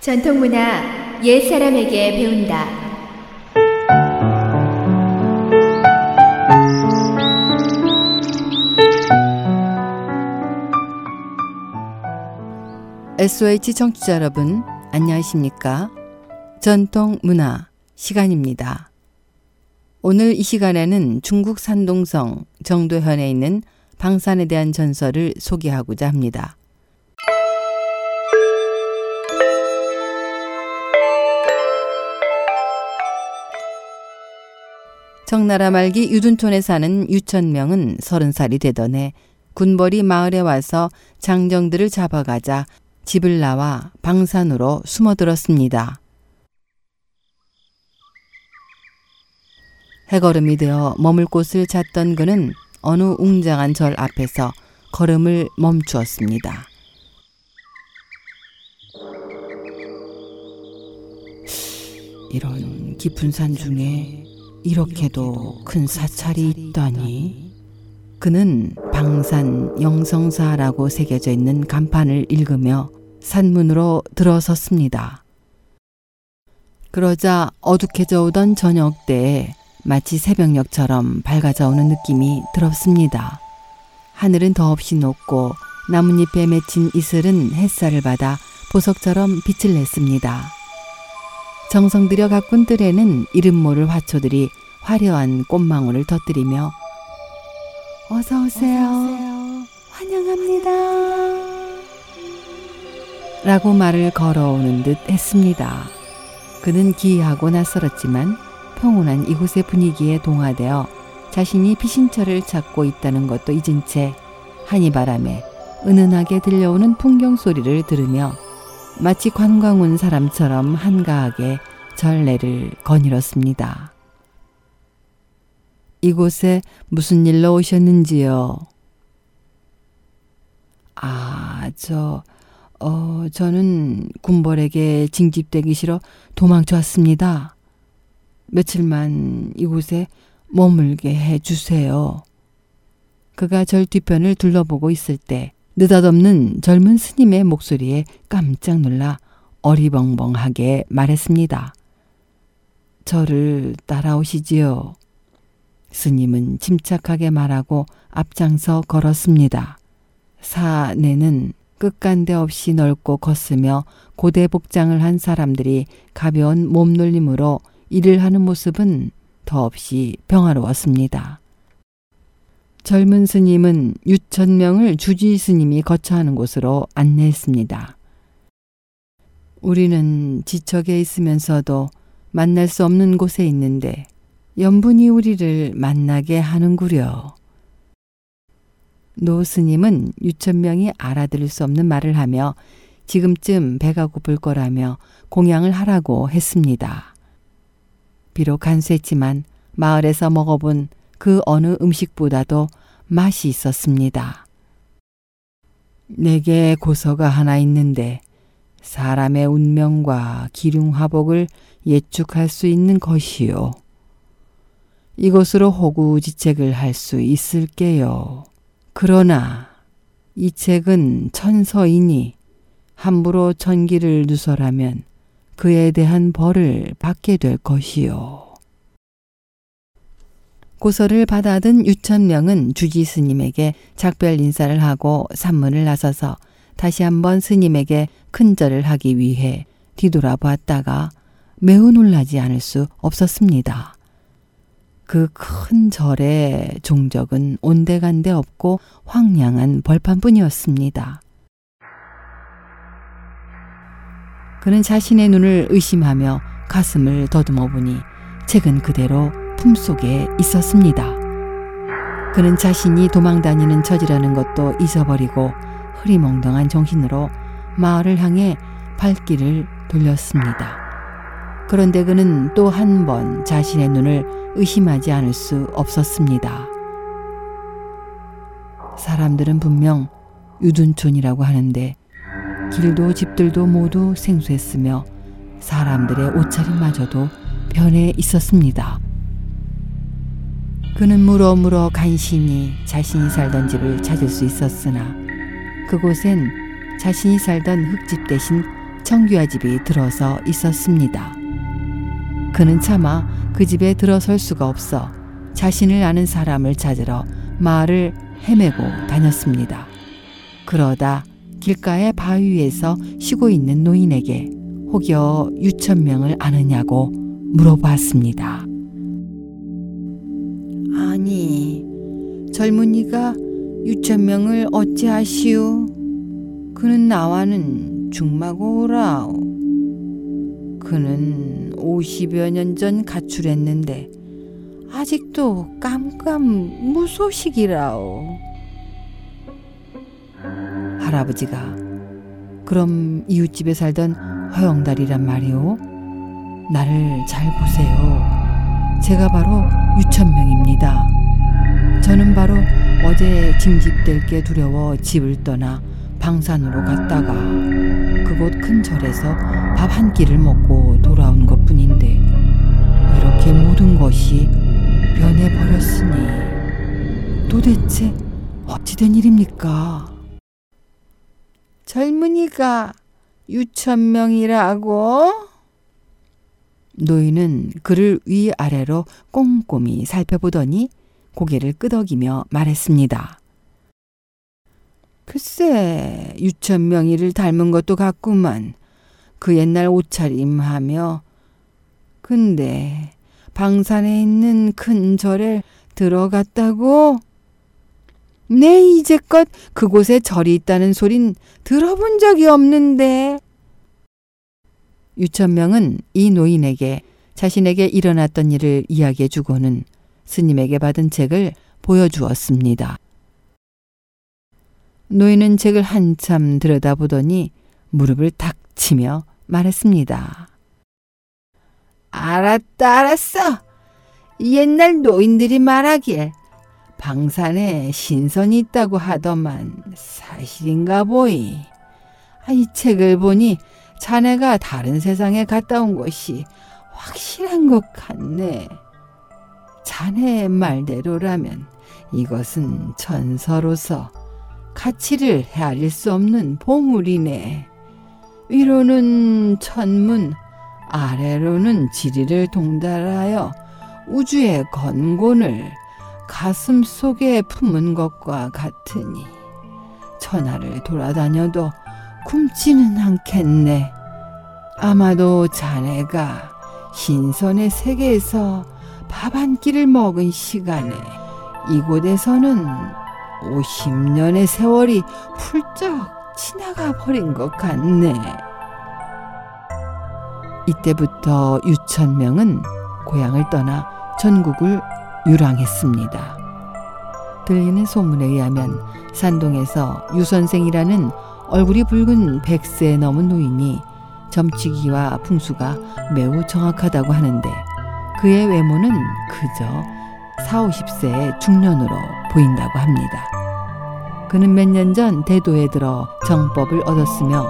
전통문화 옛 사람에게 배운다. SOH 청취자 여러분, 안녕하십니까? 전통 문화 시간입니다. 오늘 이 시간에는 중국 산동성 정도현에 있는 방산에 대한 전설을 소개하고자 합니다. 청나라 말기 유둔촌에 사는 유천명은 서른 살이 되던 해 군벌이 마을에 와서 장정들을 잡아가자 집을 나와 방산으로 숨어들었습니다. 해걸음이 되어 머물 곳을 찾던 그는 어느 웅장한 절 앞에서 걸음을 멈추었습니다. 이런 깊은 산 중에 이렇게도 큰 사찰이 있다니. 그는 방산 영성사라고 새겨져 있는 간판을 읽으며 산문으로 들어섰습니다. 그러자 어둑해져 오던 저녁 때에 마치 새벽녘처럼 밝아져 오는 느낌이 들었습니다. 하늘은 더없이 높고 나뭇잎에 맺힌 이슬은 햇살을 받아 보석처럼 빛을 냈습니다. 정성 들여 가꾼 뜰에는 이름 모를 화초들이 화려한 꽃망울을 터뜨리며 어서 오세요. 환영합니다. 라고 말을 걸어오는 듯 했습니다. 그는 기이하고 낯설었지만 평온한 이곳의 분위기에 동화되어 자신이 피신처를 찾고 있다는 것도 잊은 채 한이 바람에 은은하게 들려오는 풍경 소리를 들으며 마치 관광 온 사람처럼 한가하게 전례를 거닐었습니다. 이곳에 무슨 일로 오셨는지요? 아, 저, 어, 저는 군벌에게 징집되기 싫어 도망쳐 왔습니다. 며칠만 이곳에 머물게 해 주세요. 그가 절 뒤편을 둘러보고 있을 때 느닷없는 젊은 스님의 목소리에 깜짝 놀라 어리벙벙하게 말했습니다. 저를 따라오시지요. 스님은 침착하게 말하고 앞장서 걸었습니다. 사내는 끝간데 없이 넓고 컸으며 고대 복장을 한 사람들이 가벼운 몸놀림으로 일을 하는 모습은 더없이 평화로웠습니다. 젊은 스님은 유천명을 주지 스님이 거처하는 곳으로 안내했습니다. 우리는 지척에 있으면서도 만날 수 없는 곳에 있는데 연분이 우리를 만나게 하는구려. 노 스님은 유천명이 알아들을 수 없는 말을 하며 지금쯤 배가 고플 거라며 공양을 하라고 했습니다. 비록 간수했지만 마을에서 먹어본 그 어느 음식보다도 맛이 있었습니다. 내게 고서가 하나 있는데 사람의 운명과 기륭화복을 예측할 수 있는 것이요. 이것으로 호구지책을 할 수 있을게요. 그러나 이 책은 천서이니 함부로 천기를 누설하면 그에 대한 벌을 받게 될 것이요. 고서를 받아든 유천명은 주지 스님에게 작별 인사를 하고 산문을 나서서 다시 한번 스님에게 큰절을 하기 위해 뒤돌아보았다가 매우 놀라지 않을 수 없었습니다. 그 큰 절의 종적은 온데간데 없고 황량한 벌판뿐이었습니다. 그는 자신의 눈을 의심하며 가슴을 더듬어 보니 책은 그대로 품속에 있었습니다. 그는 자신이 도망다니는 처지라는 것도 잊어버리고 흐리멍덩한 정신으로 마을을 향해 발길을 돌렸습니다. 그런데 그는 또 한 번 자신의 눈을 의심하지 않을 수 없었습니다. 사람들은 분명 유둔촌이라고 하는데 길도 집들도 모두 생소했으며 사람들의 옷차림마저도 변해 있었습니다. 그는 물어 물어 간신히 자신이 살던 집을 찾을 수 있었으나 그곳엔 자신이 살던 흙집 대신 청규화 집이 들어서 있었습니다. 그는 차마 그 집에 들어설 수가 없어 자신을 아는 사람을 찾으러 마을을 헤매고 다녔습니다. 그러다 길가의 바위 위에서 쉬고 있는 노인에게 혹여 유천명을 아느냐고 물어봤습니다. 아니, 젊은이가 유천명을 어찌하시오? 그는 나와는 중마고라오. 그는 50여 년 전 가출했는데 아직도 깜깜 무소식이라오. 할아버지가 그럼 이웃집에 살던 허영달이란 말이오? 나를 잘 보세요. 제가 바로 유천명입니다. 저는 바로 어제 징집될 게 두려워 집을 떠나 방산으로 갔다가 그곳 큰 절에서 밥 한 끼를 먹고 돌아온 것 뿐인데 이렇게 모든 것이 변해버렸으니 도대체 어찌된 일입니까? 젊은이가 유천명이라고? 노인은 그를 위아래로 꼼꼼히 살펴보더니 고개를 끄덕이며 말했습니다. 글쎄, 유천명이를 닮은 것도 같구만. 그 옛날 옷차림 하며. 근데 방산에 있는 큰 절에 들어갔다고? 네, 이제껏 그곳에 절이 있다는 소린 들어본 적이 없는데. 유천명은 이 노인에게 자신에게 일어났던 일을 이야기해 주고는 스님에게 받은 책을 보여주었습니다. 노인은 책을 한참 들여다보더니 무릎을 탁 치며 말했습니다. 알았다, 알았어. 옛날 노인들이 말하길 방산에 신선이 있다고 하더만 사실인가 보이. 아, 이 책을 보니 자네가 다른 세상에 갔다 온 것이 확실한 것 같네. 자네의 말대로라면 이것은 전서로서 가치를 헤아릴 수 없는 보물이네. 위로는 천문, 아래로는 지리를 동달하여 우주의 건곤을 가슴 속에 품은 것과 같으니 천하를 돌아다녀도 굶지는 않겠네. 아마도 자네가 신선의 세계에서 밥 한 끼를 먹은 시간에 이곳에서는 50년의 세월이 훌쩍 지나가 버린 것 같네. 이때부터 유천명은 고향을 떠나 전국을 유랑했습니다. 들리는 소문에 의하면 산동에서 유선생이라는 얼굴이 붉은 100세 넘은 노인이 점치기와 풍수가 매우 정확하다고 하는데 그의 외모는 그저 4, 50세의 중년으로 보인다고 합니다. 그는 몇 년 전 대도에 들어 정법을 얻었으며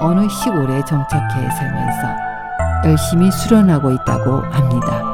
어느 시골에 정착해 살면서 열심히 수련하고 있다고 합니다.